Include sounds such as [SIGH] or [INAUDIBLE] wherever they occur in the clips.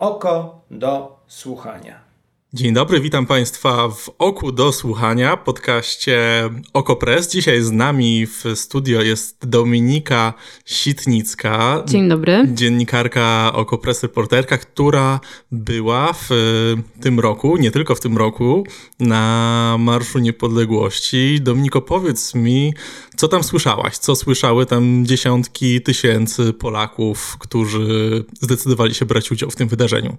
Oko do słuchania. Dzień dobry, witam Państwa w Oku do Słuchania, podcaście Okopres. Dzisiaj z nami w studio jest Dominika Sitnicka. Dzień dobry. Dziennikarka Okopres, reporterka, która była w tym roku, nie tylko w tym roku, na Marszu Niepodległości. Dominiko, powiedz mi, co tam słyszałaś? Co słyszały tam dziesiątki tysięcy Polaków, którzy zdecydowali się brać udział w tym wydarzeniu?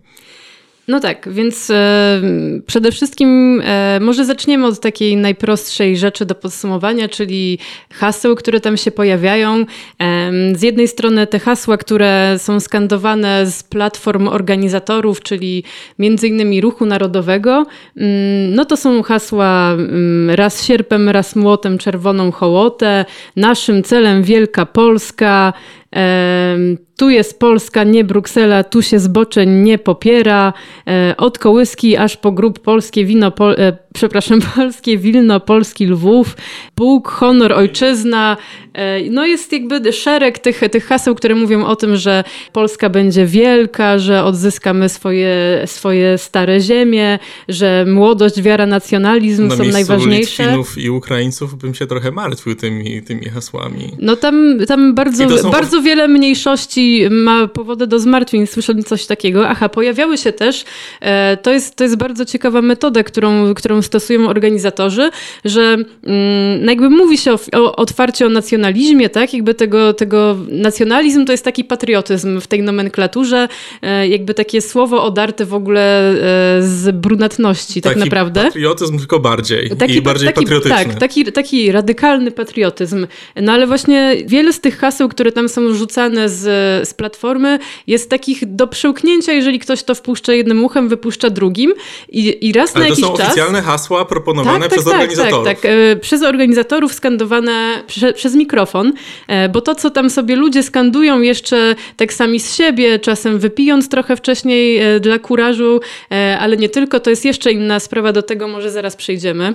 No tak, więc e, przede wszystkim e, może zaczniemy od takiej najprostszej rzeczy do podsumowania, czyli haseł, które tam się pojawiają. E, z jednej strony te hasła, które są skandowane z platform organizatorów, czyli między innymi Ruchu Narodowego, mm, no to są hasła mm, raz sierpem, raz młotem, czerwoną hołotę, naszym celem Wielka Polska, tu jest Polska, nie Bruksela, tu się zboczeń nie popiera. E, od kołyski aż po grób polskie wino, pol, e, przepraszam, [LAUGHS] polskie Wilno, polski Lwów, Bóg, honor, ojczyzna. E, no jest jakby szereg tych, tych haseł, które mówią o tym, że Polska będzie wielka, że odzyskamy swoje, swoje stare ziemie, że młodość, wiara, nacjonalizm Na są najważniejsze. Litwinów i Ukraińców bym się trochę martwił tymi, tymi hasłami. No tam, tam bardzo, są... bardzo wiele mniejszości ma powody do zmartwień. Słyszałem coś takiego. Aha, pojawiały się też, e, to jest, to jest bardzo ciekawa metoda, którą, którą stosują organizatorzy, że mm, no jakby mówi się o, o, otwarcie o nacjonalizmie, tak? Jakby tego, tego nacjonalizm to jest taki patriotyzm w tej nomenklaturze, e, jakby takie słowo odarte w ogóle e, z brunatności tak taki naprawdę. patriotyzm tylko bardziej taki, i bardziej taki, patriotyczny. Tak, taki, taki radykalny patriotyzm. No ale właśnie wiele z tych haseł, które tam są rzucane z, z platformy jest takich do przełknięcia, jeżeli ktoś to wpuszcza jednym uchem, wypuszcza drugim i, i raz ale na jakiś czas... to są oficjalne hasła proponowane tak, przez tak, organizatorów. Tak, tak, e, przez organizatorów skandowane prze, przez mikrofon, e, bo to, co tam sobie ludzie skandują jeszcze tak sami z siebie, czasem wypijąc trochę wcześniej e, dla kurażu, ale nie tylko, to jest jeszcze inna sprawa, do tego może zaraz przejdziemy.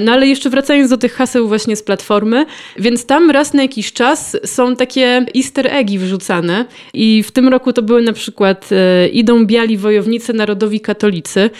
No ale jeszcze wracając do tych haseł właśnie z platformy, więc tam raz na jakiś czas są takie easter eggi wrzucane i w tym roku to były na przykład Idą biali wojownicy narodowi katolicy.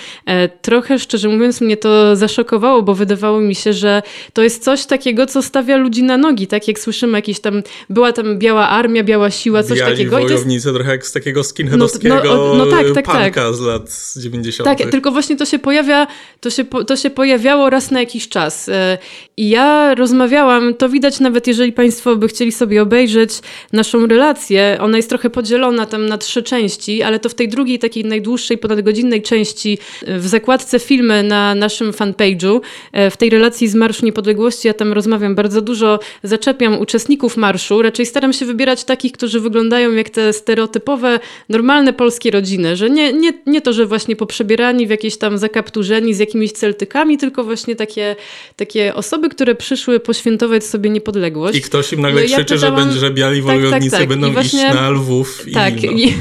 Trochę szczerze mówiąc mnie to zaszokowało, bo wydawało mi się, że to jest coś takiego, co stawia ludzi na nogi, tak jak słyszymy jakieś tam, była tam biała armia, biała siła, coś biali takiego. wojownicy jest... trochę jak z takiego skinheadowskiego no, no, no, tak, tak, tak. z lat 90. Tak, tylko właśnie to się pojawia, to się, to się pojawiało raz na jakiś czas. E, I ja rozmawiałam, to widać nawet jeżeli Państwo by chcieli sobie obejrzeć naszą relację, ona jest trochę podzielona tam na trzy części, ale to w tej drugiej, takiej najdłuższej, ponadgodzinnej części e, w zakładce filmy na naszym fanpage'u, e, w tej relacji z Marszu Niepodległości, ja tam rozmawiam bardzo dużo, zaczepiam uczestników marszu, raczej staram się wybierać takich, którzy wyglądają jak te stereotypowe, normalne polskie rodziny, że nie, nie, nie to, że właśnie poprzebierani w jakieś tam zakapturzeni z jakimiś celtykami, tylko właśnie takie, takie osoby, które przyszły poświętować sobie niepodległość. I ktoś im nagle no, krzyczy, ja pytałam... że będzie, że biali wojownicy tak, tak, tak. będą właśnie... iść na Lwów. Tak, i, i,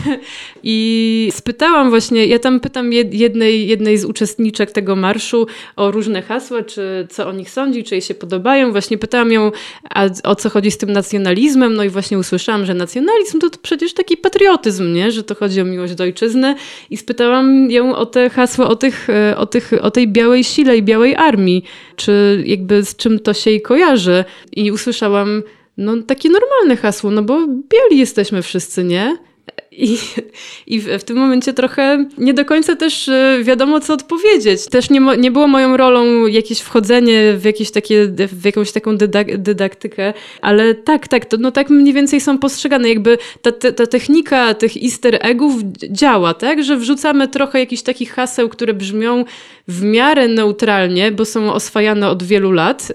i spytałam właśnie, ja tam pytam jednej, jednej z uczestniczek tego marszu o różne hasła, czy co o nich sądzi, czy jej się podobają. Właśnie pytałam ją, a o co chodzi z tym nacjonalizmem, no i właśnie usłyszałam, że nacjonalizm to, to przecież taki patriotyzm, nie? że to chodzi o miłość do ojczyzny i spytałam ją o te hasła, o, tych, e, o, tych, o tej białej sile i białej armii, czy jakby z czym to się jej kojarzy i usłyszałam no takie normalne hasło, no bo biali jesteśmy wszyscy, nie? I, I w, tym momencie trochę nie do końca też e, wiadomo, co odpowiedzieć. Też nie, nie było moją rolą jakieś wchodzenie w, jakieś takie, w jakąś taką dydak dydaktykę, ale tak, tak, to, no tak mniej więcej są postrzegane. Jakby ta, ta, ta technika tych easter eggów działa, tak? Że wrzucamy trochę jakichś takich haseł, które brzmią w miarę neutralnie, bo są oswajane od wielu lat.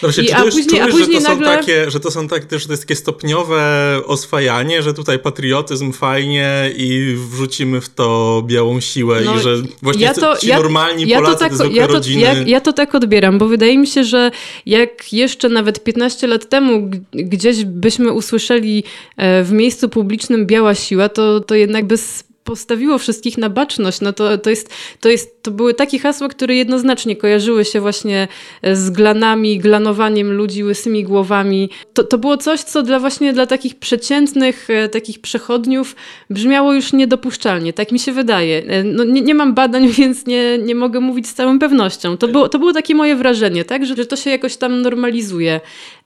Proszę, I, a, później, czujesz, a później że to nagle... są takie, że to są tak, że to jest takie stopniowe oswajanie, że tutaj patriotyzm fajnie i wrzucimy w to białą siłę no, i że właśnie ja to, ci ja, normalni ja Polacy, to tak, ja to, rodziny... Ja, ja to tak odbieram, bo wydaje mi się, że jak jeszcze nawet 15 lat temu gdzieś byśmy usłyszeli e, w miejscu publicznym biała siła, to, to jednak bez postawiło wszystkich na baczność. No to, to, jest, to, jest, to były takie hasła, które jednoznacznie kojarzyły się właśnie z glanami, glanowaniem ludzi, łysymi głowami. To, to było coś, co dla właśnie dla takich przeciętnych, e, takich przechodniów brzmiało już niedopuszczalnie. Tak mi się wydaje. E, no, nie, nie mam badań, [LAUGHS] więc nie, nie mogę mówić z całą pewnością. To było, to było takie moje wrażenie, tak? że, że to się jakoś tam normalizuje.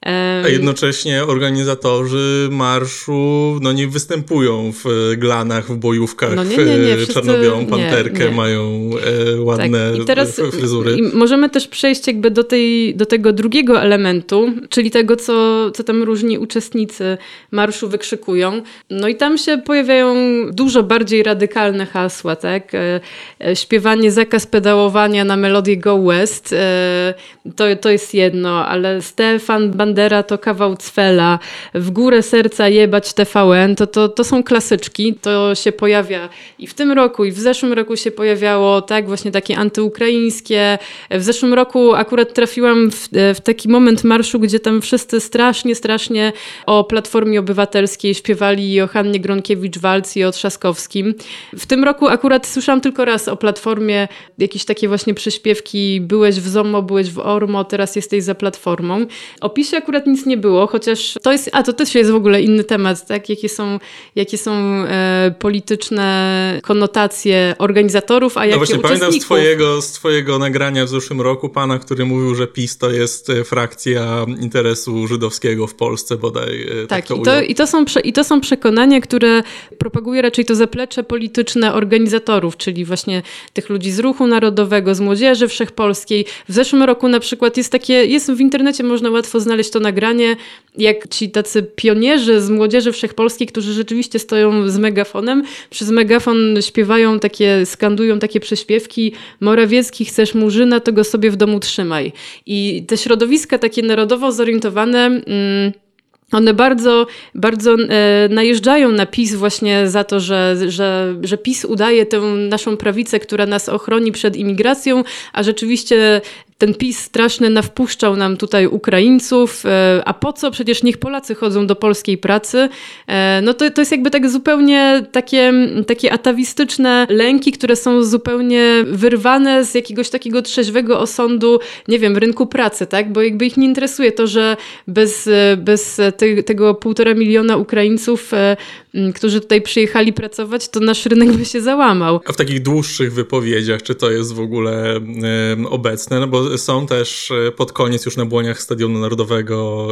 A jednocześnie organizatorzy marszu no nie występują w glanach, w bojówkach, no nie, nie, nie. Wszyscy, czarno-białą panterkę, nie, nie. mają e, ładne tak. I teraz, fryzury. I możemy też przejść jakby do, tej, do tego drugiego elementu, czyli tego, co, co tam różni uczestnicy marszu wykrzykują. No i tam się pojawiają dużo bardziej radykalne hasła, tak? E, e, śpiewanie zakaz pedałowania na melodię Go West, e, to, to jest jedno, ale Stefan Bandera to kawał cwela, w górę serca jebać TVN, to, to, to są klasyczki, to się pojawia i w tym roku, i w zeszłym roku się pojawiało, tak, właśnie takie antyukraińskie. W zeszłym roku akurat trafiłam w, w taki moment marszu, gdzie tam wszyscy strasznie, strasznie o Platformie Obywatelskiej śpiewali o Hannie Gronkiewicz-Walc i o Trzaskowskim. W tym roku akurat słyszałam tylko raz o Platformie, jakieś takie właśnie przyśpiewki, byłeś w ZOMO, byłeś w ORMO, teraz jesteś za Platformą. O Akurat nic nie było, chociaż to jest, a to też jest w ogóle inny temat, tak? Jakie są, jakie są e, polityczne konotacje organizatorów, a no jakie no właśnie, pamiętam z twojego, z twojego nagrania w zeszłym roku pana, który mówił, że PiS to jest e, frakcja interesu żydowskiego w Polsce bodaj. E, tak, tak to i, to, i, to są, i to są przekonania, które propaguje raczej to zaplecze polityczne organizatorów, czyli właśnie tych ludzi z ruchu narodowego, z młodzieży wszechpolskiej. W zeszłym roku na przykład jest takie, jest w internecie można łatwo znaleźć to nagranie, jak ci tacy pionierzy z młodzieży wszechpolskiej, którzy rzeczywiście stoją z megafonem, przez megafon śpiewają takie, skandują takie prześpiewki Morawiecki, chcesz murzyna, to go sobie w domu trzymaj. I te środowiska takie narodowo zorientowane... Mm, one bardzo, bardzo e, najeżdżają na PiS właśnie za to, że, że, że PiS udaje tę naszą prawicę, która nas ochroni przed imigracją, a rzeczywiście ten PiS straszny nawpuszczał nam tutaj Ukraińców, e, a po co? Przecież niech Polacy chodzą do polskiej pracy. E, no to, to jest jakby tak zupełnie takie, takie atawistyczne lęki, które są zupełnie wyrwane z jakiegoś takiego trzeźwego osądu, nie wiem, rynku pracy, tak? Bo jakby ich nie interesuje to, że bez, bez te, tego półtora miliona Ukraińców którzy tutaj przyjechali pracować, to nasz rynek by się załamał. A w takich dłuższych wypowiedziach, czy to jest w ogóle obecne? No bo są też e, pod koniec już na błoniach Stadionu Narodowego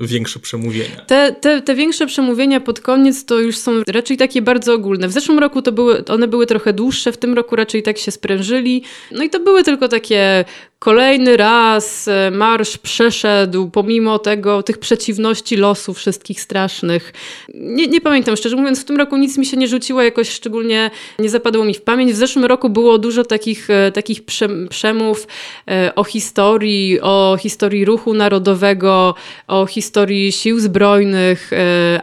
większe przemówienia. Te, te, te większe przemówienia pod koniec to już są raczej takie bardzo ogólne. W zeszłym roku to były, one były trochę dłuższe, w tym roku raczej tak się sprężyli. No i to były tylko takie Kolejny raz e, marsz przeszedł, pomimo tego, tych przeciwności losu wszystkich strasznych. Nie, nie, pamiętam, szczerze mówiąc, w tym roku nic mi się nie rzuciło, jakoś szczególnie nie zapadło mi w pamięć. W zeszłym roku było dużo takich, e, takich przemów e, o historii, o historii ruchu narodowego, o historii sił zbrojnych.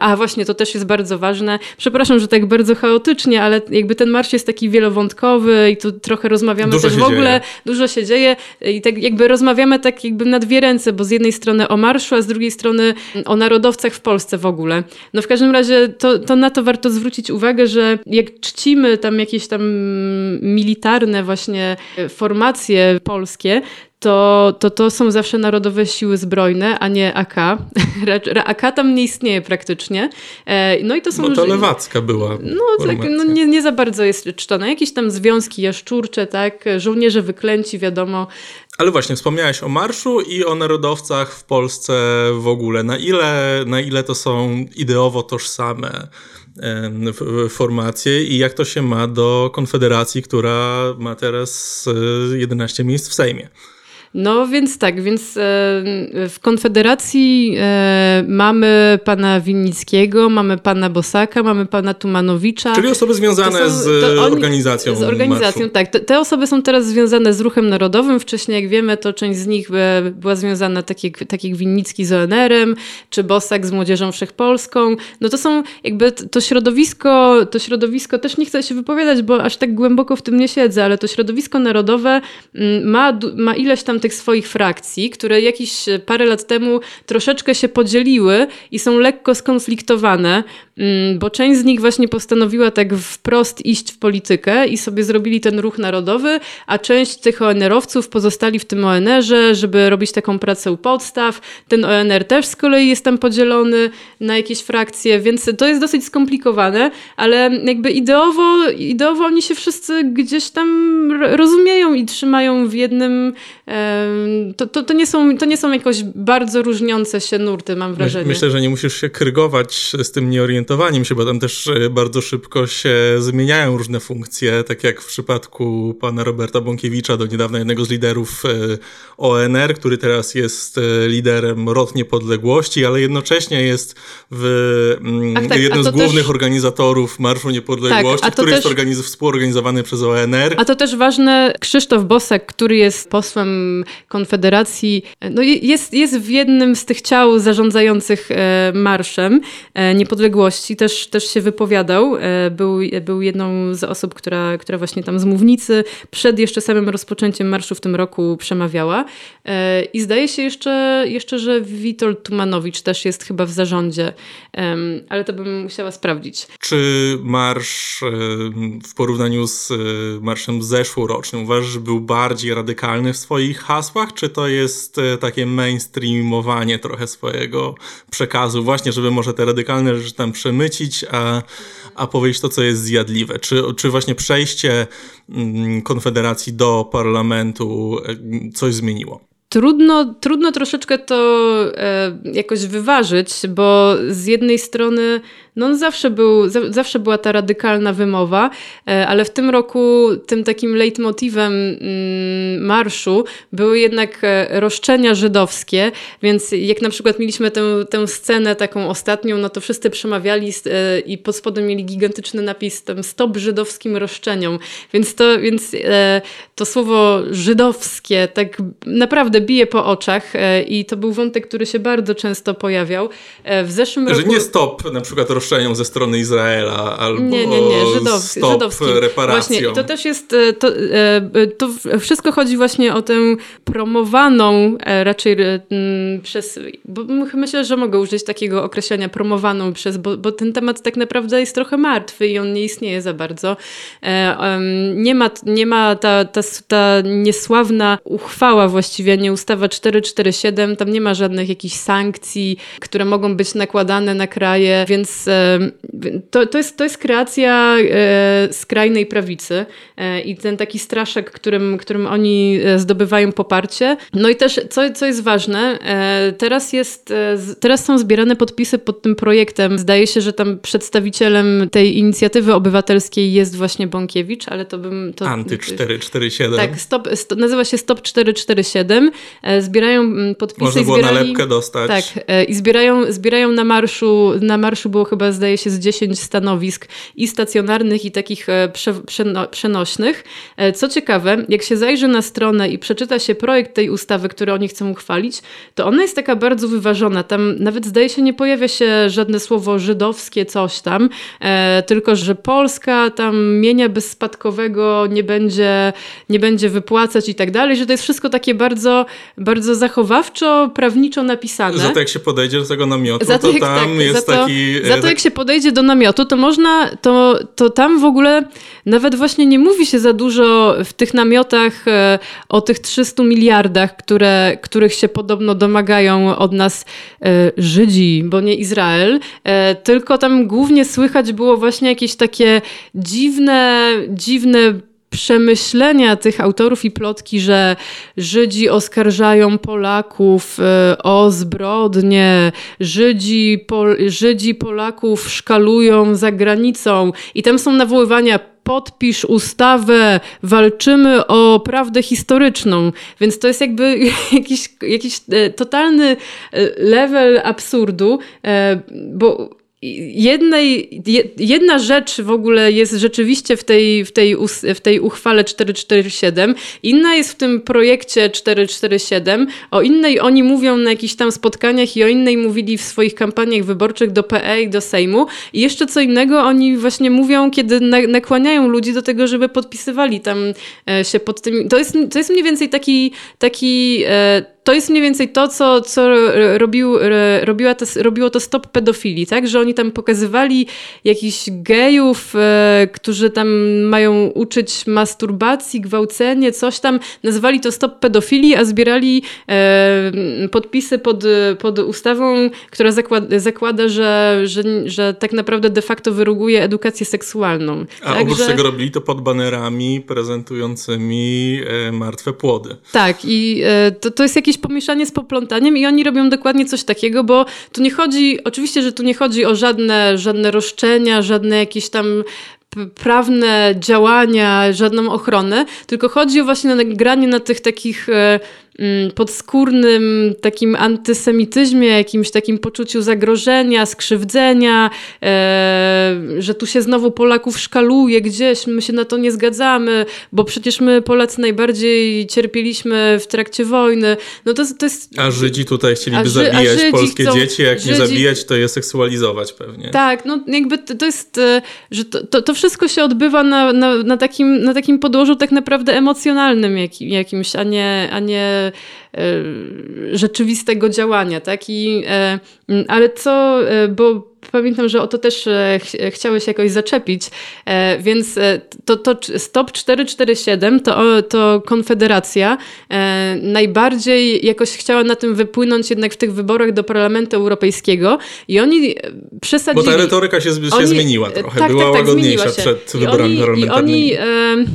A właśnie, to też jest bardzo ważne. Przepraszam, że tak bardzo chaotycznie, ale jakby ten marsz jest taki wielowątkowy i tu trochę rozmawiamy dużo też w ogóle, dzieje. dużo się dzieje i tak jakby rozmawiamy tak jakby na dwie ręce, bo z jednej strony o marszu, a z drugiej strony o narodowcach w Polsce w ogóle. No w każdym razie to, to na to warto zwrócić uwagę, że jak czcimy tam jakieś tam militarne właśnie formacje polskie, to, to to są zawsze Narodowe Siły Zbrojne, a nie AK. AK [LAUGHS] tam nie istnieje praktycznie. E, no i to są... Bo to lewacka była No, tak, no nie, nie za bardzo jest czczone. Jakieś tam związki jaszczurcze, tak? Żołnierze wyklęci, wiadomo. Ale właśnie, wspomniałeś o marszu i o narodowcach w Polsce w ogóle. Na ile, na ile to są ideowo tożsame formacje i jak to się ma do Konfederacji, która ma teraz 11 e, miejsc w Sejmie? No więc tak, więc e, w Konfederacji e, mamy pana Winnickiego, mamy pana Bosaka, mamy pana Tumanowicza. Czyli osoby związane są, z oni, organizacją. Z organizacją, marszu. tak. Te, te, osoby są teraz związane z ruchem narodowym. Wcześniej, jak wiemy, to część z nich e, była związana, tak jak, tak jak Winnicki z ONR-em, czy Bosak z Młodzieżą Wszechpolską. No to są jakby to środowisko, to środowisko, też nie chcę się wypowiadać, bo aż tak głęboko w tym nie siedzę, ale to środowisko narodowe mm, ma, ma ileś tam tych tych swoich frakcji, które jakieś parę lat temu troszeczkę się podzieliły i są lekko skonfliktowane, mm, bo część z nich właśnie postanowiła tak wprost iść w politykę i sobie zrobili ten ruch narodowy, a część tych ONR-owców pozostali w tym ONR-ze, żeby robić taką pracę u podstaw. Ten ONR też z kolei jest tam podzielony na jakieś frakcje, więc to jest dosyć skomplikowane, ale jakby ideowo, ideowo oni się wszyscy gdzieś tam rozumieją i trzymają w jednym. To, to, to, nie, są, to nie są jakoś bardzo różniące się nurty, mam wrażenie. Myślę, że nie musisz się krygować z tym nieorientowaniem się, bo tam też e, bardzo szybko się zmieniają różne funkcje, tak jak w przypadku pana Roberta Bąkiewicza, do niedawna jednego z liderów e, ONR, który teraz jest e, liderem Rot Niepodległości, ale jednocześnie jest w mm, Ach, tak, jednym z głównych też... organizatorów Marszu Niepodległości, tak, który też... jest organiz... współorganizowany przez ONR. A to też ważne, Krzysztof Bosek, który jest posłem Konfederacji, no jest, jest w jednym z tych ciał zarządzających e, Marszem e, Niepodległości, też, też się wypowiadał. E, był, był jedną z osób, która, która właśnie tam z mównicy przed jeszcze samym rozpoczęciem marszu w tym roku przemawiała. I zdaje się jeszcze, jeszcze że Witold Tumanowicz też jest chyba w zarządzie, ale to bym musiała sprawdzić. Czy marsz w porównaniu z marszem zeszłorocznym uważasz, że był bardziej radykalny w swoich hasłach, czy to jest e, takie mainstreamowanie trochę swojego przekazu, właśnie, żeby może te radykalne rzeczy tam przemycić, a, a powiedzieć to, co jest zjadliwe? Czy, czy właśnie przejście mm, Konfederacji do parlamentu e, coś zmieniło? Trudno, trudno troszeczkę to e, jakoś wyważyć, bo z jednej strony no on zawsze, był, zawsze była ta radykalna wymowa, e, ale w tym roku tym takim leitmotivem mm, marszu były jednak e, roszczenia żydowskie, więc jak na przykład mieliśmy tę, tę scenę taką ostatnią, no to wszyscy przemawiali e, i pod spodem mieli gigantyczny napis tam stop żydowskim roszczeniom, więc to, więc to słowo żydowskie tak naprawdę bije po oczach i to był wątek, który się bardzo często pojawiał. W zeszłym Że roku... nie stop na przykład roszczenia roszczeniem ze strony Izraela albo nie, nie, nie. Żydowski, stop żydowskim. reparacją. Właśnie, to też jest, e, to, e, to wszystko chodzi właśnie o tę promowaną e, raczej przez, bo myślę, że mogę użyć takiego określenia promowaną przez, bo, bo ten temat tak naprawdę jest trochę martwy i on nie istnieje za bardzo. Nie ma, nie ma ta, ta, ta niesławna uchwała właściwie, nie ustawa 447, tam nie ma żadnych jakichś sankcji, które mogą być nakładane na kraje, więc to, to, jest, to jest kreacja e, skrajnej prawicy e, i ten taki straszek, którym, którym oni e, zdobywają poparcie. No i też, co, co jest ważne, teraz, jest, teraz są zbierane podpisy pod tym projektem. Zdaje się, że tam przedstawicielem tej inicjatywy obywatelskiej jest właśnie Bąkiewicz, ale to bym... To, Anty 447. Tak, stop, sto, nazywa się Stop 447. Zbierają mm, podpisy. Można było zbierali, nalepkę dostać. Tak, i zbierają, zbierają na marszu, na marszu było chyba zdaje się z 10 stanowisk i stacjonarnych i takich e, prze, przeno, przenośnych. E, co ciekawe, jak się zajrzy na stronę i przeczyta się projekt tej ustawy, który oni chcą uchwalić, to ona jest taka bardzo wyważona. Tam nawet zdaje się nie pojawia się żadne słowo żydowskie coś tam, e, tylko że Polska tam mienia bezspadkowego nie będzie, nie będzie wypłacać i tak dalej, że to jest wszystko takie bardzo, bardzo zachowawczo, prawniczo napisane. Za to jak się podejdzie do tego namiotu, za to, to tam tak, jest to, taki to jak się podejdzie do namiotu, to można, to, to tam w ogóle nawet właśnie nie mówi się za dużo w tych namiotach e, o tych 300 miliardach, które, których się podobno domagają od nas e, Żydzi, bo nie Izrael, e, tylko tam głównie słychać było właśnie jakieś takie dziwne, dziwne przemyślenia tych autorów i plotki, że Żydzi oskarżają Polaków e, o zbrodnie, Żydzi, Pol Żydzi Polaków szkalują za granicą i tam są nawoływania podpisz ustawę, walczymy o prawdę historyczną. Więc to jest jakby [LAUGHS] jakiś, jakiś e, totalny e, level absurdu, bo jednej, jedna rzecz w ogóle jest rzeczywiście w tej, w tej, w tej uchwale 447, inna jest w tym projekcie 447, o innej oni mówią na jakichś tam spotkaniach i o innej mówili w swoich kampaniach wyborczych do PE i do Sejmu i jeszcze co innego oni właśnie mówią, kiedy nakłaniają ludzi do tego, żeby podpisywali tam e, się pod tym. To jest, to jest mniej więcej taki, taki e, to jest mniej więcej to, co, co robił, robiła to, robiło to Stop Pedofilii, tak? Że oni tam pokazywali jakichś gejów, e, którzy tam mają uczyć masturbacji, gwałcenie, coś tam. Nazwali to Stop Pedofilii, a zbierali e, podpisy pod, pod ustawą, która zakłada, zakłada że, że, że tak naprawdę de facto wyruguje edukację seksualną. A tak, oprócz że... tego robili to pod banerami prezentującymi e, martwe płody. Tak, i e, to, to jest jakiś jakieś pomieszanie z poplątaniem i oni robią dokładnie coś takiego, bo tu nie chodzi, oczywiście, że tu nie chodzi o żadne, żadne roszczenia, żadne jakieś tam prawne działania, żadną ochronę, tylko chodzi o właśnie na granie na tych takich e, Mm, podskórnym takim antysemityzmie, jakimś takim poczuciu zagrożenia, skrzywdzenia, e, że tu się znowu Polaków szkaluje gdzieś, my się na to nie zgadzamy, bo przecież my Polacy najbardziej cierpieliśmy w trakcie wojny. No to, to jest... A Żydzi tutaj chcieliby Ży, zabijać polskie chcą, dzieci, jak Żydzi... nie zabijać, to je seksualizować pewnie. Tak, no jakby to, to jest, e, że to, to, to, wszystko się odbywa na, na, na, takim, na takim podłożu tak naprawdę emocjonalnym jak, jakimś, a nie, a nie rzeczywistego działania, tak? I, e, ale co, e, bo pamiętam, że o to też ch chciałeś jakoś zaczepić, więc to, to Stop 447 to, to Konfederacja najbardziej jakoś chciała na tym wypłynąć jednak w tych wyborach do Parlamentu Europejskiego i oni przesadzili... Bo ta retoryka się, się oni, zmieniła trochę, tak, była tak, tak, łagodniejsza przed wyborami I oni, parlamentarnymi. I oni,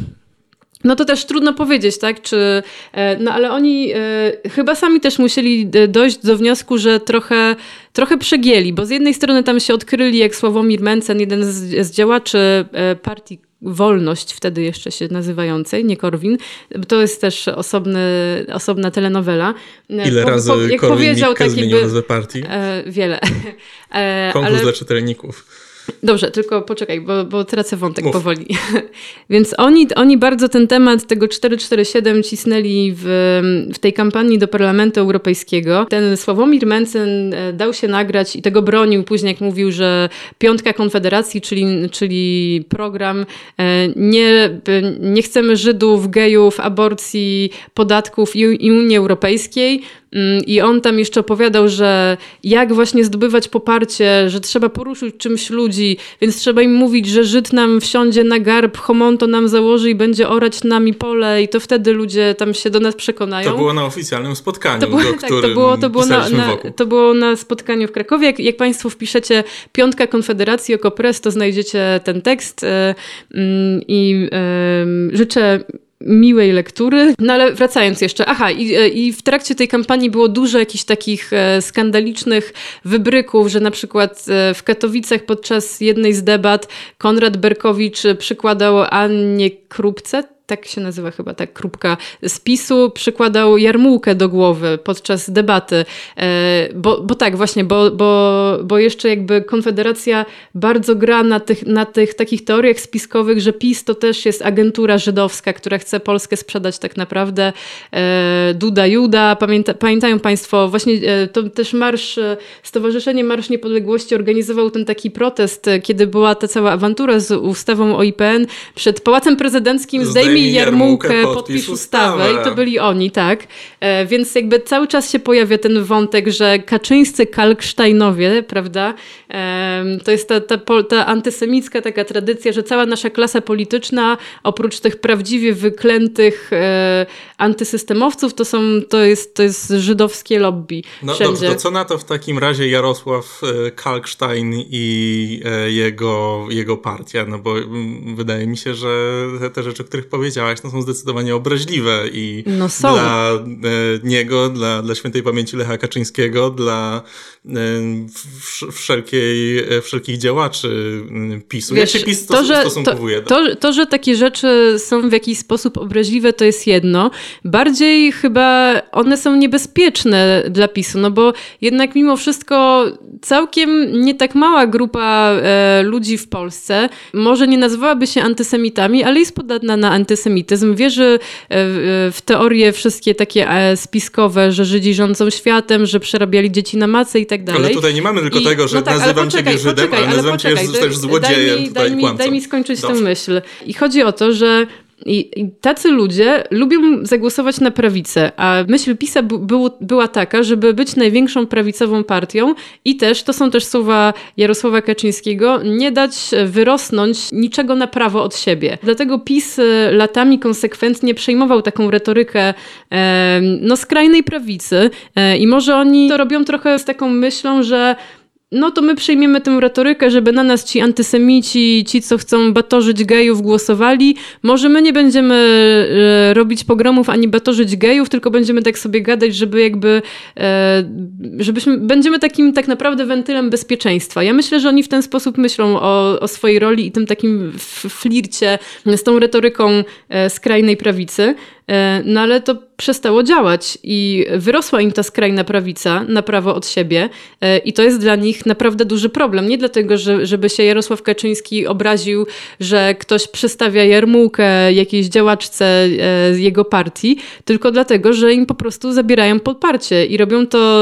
no to też trudno powiedzieć, tak? Czy, e, no ale oni e, chyba sami też musieli e, dojść do wniosku, że trochę, trochę przegięli, bo z jednej strony tam się odkryli, jak Sławomir Mencen, jeden z, z działaczy partii Wolność, wtedy jeszcze się nazywającej, nie Korwin. To jest też osobny, osobna telenowela. Ile po, razy po, jak Korwin powiedział, tak jakby, nazwę partii? E, wiele. [LAUGHS] E, Konkurs ale, dla czytelników. Dobrze, tylko poczekaj, bo, bo tracę wątek Mów. powoli. [LAUGHS] Więc oni, oni bardzo ten temat tego 447 cisnęli w, w tej kampanii do Parlamentu Europejskiego. Ten Sławomir Mencen e, dał się nagrać i tego bronił później, jak mówił, że Piątka Konfederacji, czyli, czyli program e, nie, nie chcemy Żydów, gejów, aborcji, podatków i, i Unii Europejskiej, I on tam jeszcze opowiadał, że jak właśnie zdobywać poparcie, że trzeba poruszyć czymś ludzi, więc trzeba im mówić, że Żyd nam wsiądzie na garb, homonto nam założy i będzie orać nami pole i to wtedy ludzie tam się do nas przekonają. To było na oficjalnym spotkaniu, to było, do tak, to było, to było na, na, to było na spotkaniu w Krakowie. Jak, jak Państwo wpiszecie Piątka Konfederacji Okopres, to znajdziecie ten tekst e, mm, i życzę miłej lektury. No ale wracając jeszcze, aha, i, e, i w trakcie tej kampanii było dużo jakichś takich e, skandalicznych wybryków, że na przykład e, w Katowicach podczas jednej z debat Konrad Berkowicz przykładał Annie Krupce, tak się nazywa chyba ta krupka z PiSu, przykładał jarmułkę do głowy podczas debaty. E, bo, bo tak, właśnie, bo, bo, bo jeszcze jakby Konfederacja bardzo gra na tych, na tych takich teoriach spiskowych, że PiS to też jest agentura żydowska, która chce Polskę sprzedać tak naprawdę e, Duda Juda. Pamięta, pamiętają Państwo, właśnie e, to też Marsz, Stowarzyszenie Marsz Niepodległości organizował ten taki protest, kiedy była ta cała awantura z ustawą o IPN przed Pałacem Prezydenckim zdejmij Jarmułkę, Jarmułkę podpisz ustawę i to byli oni, tak. E, więc jakby cały czas się pojawia ten wątek, że kaczyńscy Kalksteinowie, prawda, to jest ta, ta, ta antysemicka taka tradycja, że cała nasza klasa polityczna, oprócz tych prawdziwie wyklętych e, antysystemowców, to, są, to, jest, to jest żydowskie lobby No wszędzie. dobrze, to co na to w takim razie Jarosław e, Kalkstein i e, jego, jego partia? No bo mm, wydaje mi się, że te rzeczy, o których powiedział powiedziałaś, no są zdecydowanie obraźliwe i no są. dla e, niego, dla, dla świętej pamięci Lecha Kaczyńskiego, dla wszelkiej, wszelkich działaczy PiSu. Wiesz, Jak się PiS to, że, stosunkowuje? To, to, to, że takie rzeczy są w jakiś sposób obraźliwe, to jest jedno. Bardziej chyba one są niebezpieczne dla PiSu, no bo jednak mimo wszystko całkiem nie tak mała grupa e, ludzi w Polsce może nie nazywałaby się antysemitami, ale jest podatna na antysemityzm. Wierzy e, w teorie wszystkie takie e, spiskowe, że Żydzi rządzą światem, że przerabiali dzieci na macę i tak dalej. Ale tutaj nie mamy tylko I, tego, że no tak, nazywam poczekaj, ciebie Żydem, ale, ale nazywam poczekaj, cię też złodziejem. Daj mi, daj mi, daj mi skończyć Dobrze. tę myśl. I chodzi o to, że i, I, tacy ludzie lubią zagłosować na prawicę, a myśl PiSa był, była taka, żeby być największą prawicową partią i też, to są też słowa Jarosława Kaczyńskiego, nie dać wyrosnąć niczego na prawo od siebie. Dlatego PiS e, latami konsekwentnie przejmował taką retorykę e, no, skrajnej prawicy e, i może oni to robią trochę z taką myślą, że no to my przyjmiemy tę retorykę, żeby na nas ci antysemici, ci, co chcą batorzyć gejów, głosowali. Może my nie będziemy e, robić pogromów ani batorzyć gejów, tylko będziemy tak sobie gadać, żeby jakby, e, żebyśmy, będziemy takim tak naprawdę wentylem bezpieczeństwa. Ja myślę, że oni w ten sposób myślą o, o swojej roli i tym takim flircie z tą retoryką e, skrajnej prawicy. E, no ale to przestało działać i wyrosła im ta skrajna prawica na prawo od siebie e, i to jest dla nich naprawdę duży problem. Nie dlatego, że, żeby się Jarosław Kaczyński obraził, że ktoś przestawia jarmułkę jakiejś działaczce e, z jego partii, tylko dlatego, że im po prostu zabierają poparcie i robią to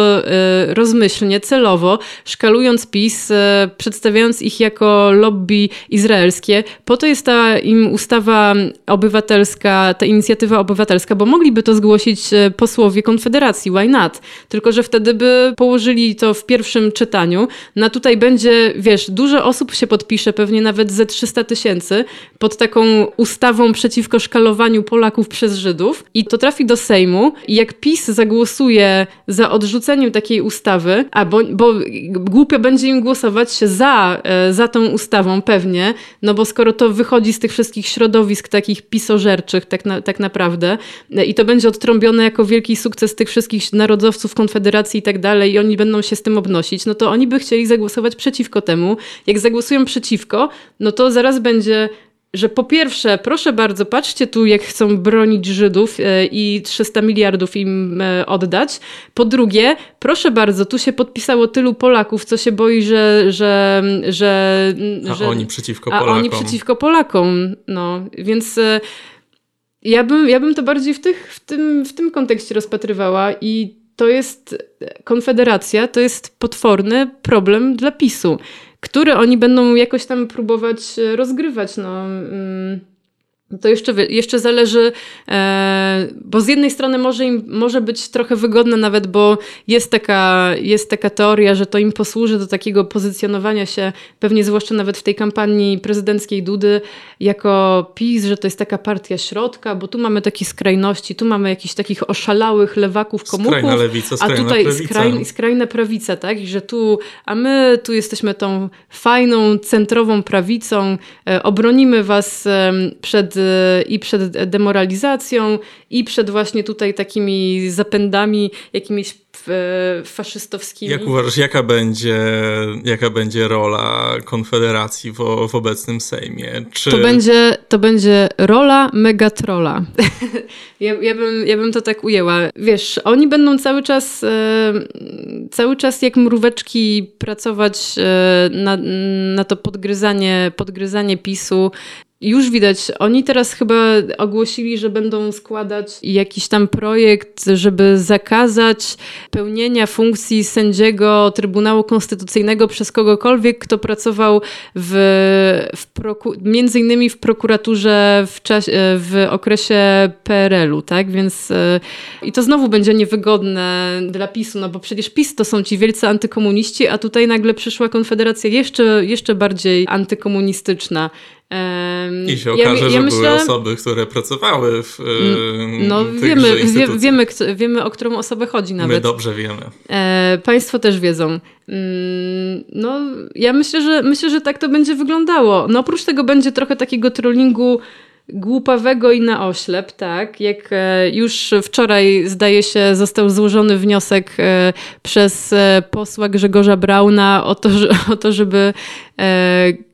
rozmyślnie, celowo, szkalując PiS, przedstawiając ich jako lobby izraelskie. Po to jest ta im ustawa obywatelska, ta inicjatywa obywatelska, Obywatelska, bo mogliby to zgłosić e, posłowie Konfederacji, why not? Tylko, że wtedy by położyli to w pierwszym czytaniu. Na tutaj będzie, wiesz, dużo osób się podpisze, pewnie nawet ze 300 tysięcy, pod taką ustawą przeciwko szkalowaniu Polaków przez Żydów i to trafi do Sejmu i jak PiS zagłosuje za odrzuceniem takiej ustawy, a bo, bo głupio będzie im głosować za, e, za tą ustawą pewnie, no bo skoro to wychodzi z tych wszystkich środowisk takich pisożerczych tak, na, tak naprawdę, i to będzie odtrąbione jako wielki sukces tych wszystkich narodowców Konfederacji i tak dalej i oni będą się z tym obnosić, no to oni by chcieli zagłosować przeciwko temu. Jak zagłosują przeciwko, no to zaraz będzie że po pierwsze, proszę bardzo, patrzcie tu, jak chcą bronić Żydów e, i 300 miliardów im e, oddać. Po drugie, proszę bardzo, tu się podpisało tylu Polaków, co się boi, że. że, że a że, oni przeciwko Polakom. A oni przeciwko Polakom. No, więc e, ja bym, ja bym to bardziej w, tych, w, tym, w tym kontekście rozpatrywała i to jest Konfederacja, to jest potworny problem dla PiSu, który oni będą jakoś tam próbować rozgrywać. No. Mm to jeszcze, jeszcze zależy, e, bo z jednej strony może im może być trochę wygodne nawet, bo jest taka, jest taka teoria, że to im posłuży do takiego pozycjonowania się, pewnie zwłaszcza nawet w tej kampanii prezydenckiej Dudy, jako PiS, że to jest taka partia środka, bo tu mamy takie skrajności, tu mamy jakichś takich oszalałych lewaków, komuchów, skrajna lewica, skrajna a tutaj prawica. Skrajna prawica, tak? I że tu, a my tu jesteśmy tą fajną, centrową prawicą, e, obronimy was przed i przed demoralizacją, i przed właśnie tutaj takimi zapędami jakimiś faszystowskimi. Jak uważasz, jaka będzie, jaka będzie rola Konfederacji w, w obecnym Sejmie? Czy... To, będzie, to będzie rola megatrola. [LAUGHS] ja, ja, bym, ja bym to tak ujęła. Wiesz, oni będą cały czas e, cały czas jak mróweczki pracować e, na, na to podgryzanie, podgryzanie PiSu już widać, oni teraz chyba ogłosili, że będą składać jakiś tam projekt, żeby zakazać pełnienia funkcji sędziego Trybunału Konstytucyjnego przez kogokolwiek, kto pracował w, w proku- między innymi w prokuraturze w, w okresie PRL-u, tak? Więc e, i to znowu będzie niewygodne dla PiSu, no bo przecież PiS to są ci wielcy antykomuniści, a tutaj nagle przyszła Konfederacja jeszcze, jeszcze bardziej antykomunistyczna. I się okaże, ja, ja że myślę, były osoby, które pracowały w No wiemy, wie, wiemy, wiemy, o którą osobę chodzi nawet. My dobrze wiemy. E, państwo też wiedzą. Mm, no ja myślę, że myślę, że tak to będzie wyglądało. No oprócz tego będzie trochę takiego trollingu głupawego i na oślep, tak? Jak e, już wczoraj, zdaje się, został złożony wniosek e, przez e, posła Grzegorza Brauna o to, o to żeby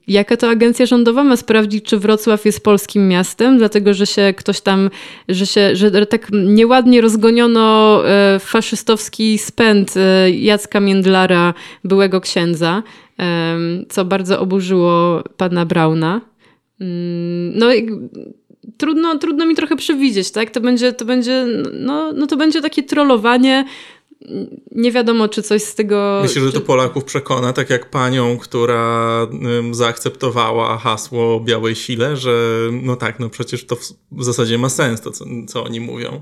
jaka to agencja rządowa ma sprawdzić, czy Wrocław jest polskim miastem, dlatego że się ktoś tam, że się, że tak nieładnie rozgoniono faszystowski spęd Jacka Międlara, byłego księdza, co bardzo oburzyło pana Brauna. Mm, no trudno, trudno mi trochę przewidzieć, tak? To będzie, to będzie, no, no to będzie takie trollowanie. Nie wiadomo, czy coś z tego. Myślę, że to Polaków przekona, tak jak panią, która zaakceptowała hasło białej sile, że no tak, no przecież to w zasadzie ma sens, to co, co oni mówią.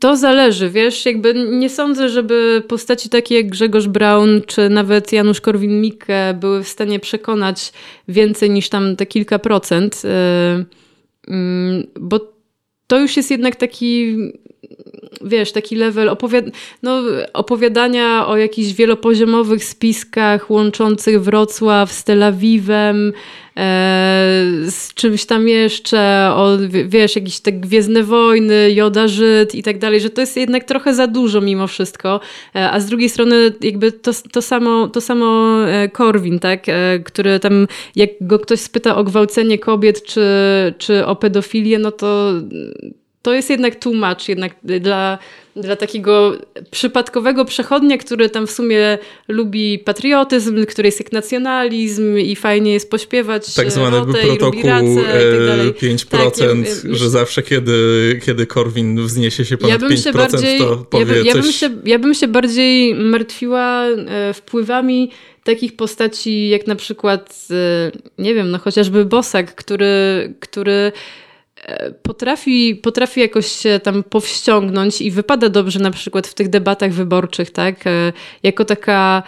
To zależy, wiesz, jakby nie sądzę, żeby postaci takie jak Grzegorz Braun czy nawet Janusz Korwin-Mikke były w stanie przekonać więcej niż tam te kilka procent, y, mm, bo to już jest jednak taki, wiesz, taki level opowiad no, opowiadania o jakichś wielopoziomowych spiskach łączących Wrocław z Tel Awiwem, E, z czymś tam jeszcze, o, wiesz, jakieś te Gwiezdne Wojny, Joda Żyd i tak dalej, że to jest jednak trochę za dużo mimo wszystko, e, a z drugiej strony jakby to, to samo, to samo e, Korwin, tak, który tam, jak go ktoś spyta o gwałcenie kobiet czy, czy o pedofilię, no to to jest jednak tłumacz jednak dla, dla takiego przypadkowego przechodnia, który tam w sumie lubi patriotyzm, który jest jak nacjonalizm i fajnie jest pośpiewać Tak zwany rotę, protokół tak 5%, tak, ja, że zawsze kiedy, kiedy Korwin wzniesie się ponad ja 5%, się bardziej, to powie ja, ja coś... Bym się, ja bym się bardziej martwiła e, wpływami takich postaci jak na przykład, e, nie wiem, no chociażby Bosak, który, który potrafi, potrafi jakoś się tam powściągnąć i wypada dobrze na przykład w tych debatach wyborczych, tak? E, jako taka,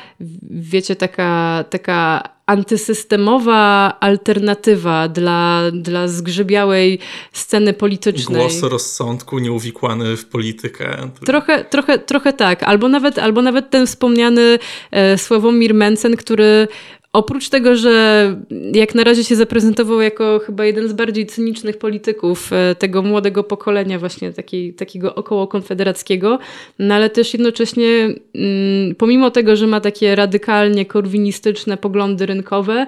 wiecie, taka, taka antysystemowa alternatywa dla, dla zgrzybiałej sceny politycznej. Głos rozsądku nieuwikłany w politykę. Trochę, trochę, trochę tak. Albo nawet, albo nawet ten wspomniany e, Sławomir Mencen, który Oprócz tego, że jak na razie się zaprezentował jako chyba jeden z bardziej cynicznych polityków e, tego młodego pokolenia, właśnie takiego około konfederackiego, no ale też jednocześnie, mm, pomimo tego, że ma takie radykalnie korwinistyczne poglądy rynkowe,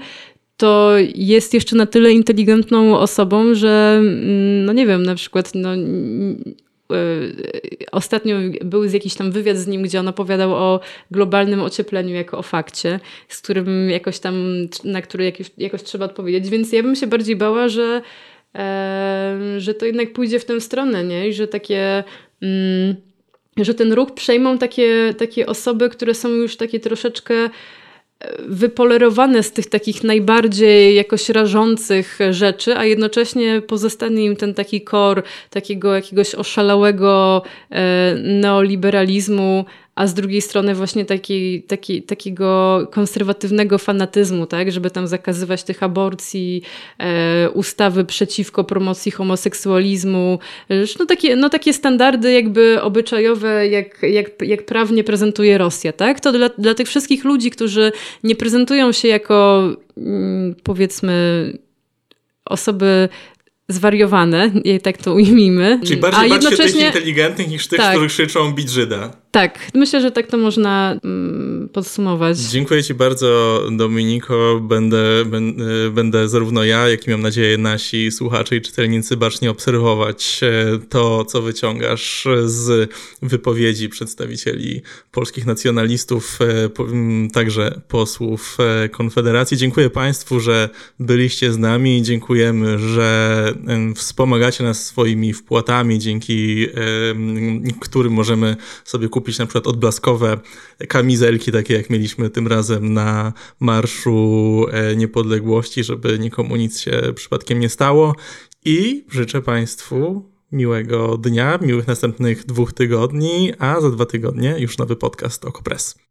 to jest jeszcze na tyle inteligentną osobą, że mm, no nie wiem, na przykład no, ostatnio był jakiś tam wywiad z nim, gdzie on opowiadał o globalnym ociepleniu jako o fakcie, z którym jakoś tam, na który jakoś, jakoś trzeba odpowiedzieć. Więc ja bym się bardziej bała, że, że to jednak pójdzie w tę stronę, nie? I że takie. Mm, że ten ruch przejmą takie, takie osoby, które są już takie troszeczkę wypolerowane z tych takich najbardziej jakoś rażących rzeczy, a jednocześnie pozostanie im ten taki kor takiego jakiegoś oszalałego e, neoliberalizmu, a z drugiej strony właśnie taki, taki, takiego konserwatywnego fanatyzmu, tak, żeby tam zakazywać tych aborcji, e, ustawy przeciwko promocji homoseksualizmu, no takie, no takie standardy jakby obyczajowe, jak, jak, jak prawnie prezentuje Rosja, tak, to dla, dla tych wszystkich ludzi, którzy nie prezentują się jako mm, powiedzmy osoby zwariowane, [LAUGHS] tak to ujmijmy. Czyli bardziej a jednocześnie tych inteligentnych niż tych, tak. których krzyczą bić Żyda. Tak, myślę, że tak to można mm, podsumować. Dziękuję Ci bardzo, Dominiko. Będę, będę, będę zarówno ja, jak i mam nadzieję nasi słuchacze i czytelnicy bacznie obserwować e, to, co wyciągasz z wypowiedzi przedstawicieli polskich nacjonalistów, e, także posłów e, Konfederacji. Dziękuję Państwu, że byliście z nami. Dziękujemy, że wspomagacie nas swoimi wpłatami, dzięki którym możemy sobie kupić kupić na przykład odblaskowe kamizelki, takie jak mieliśmy tym razem na Marszu e, Niepodległości, żeby nikomu nic się przypadkiem nie stało. I życzę Państwu miłego dnia, miłych następnych dwóch tygodni, a za dwa tygodnie już nowy podcast Okopres.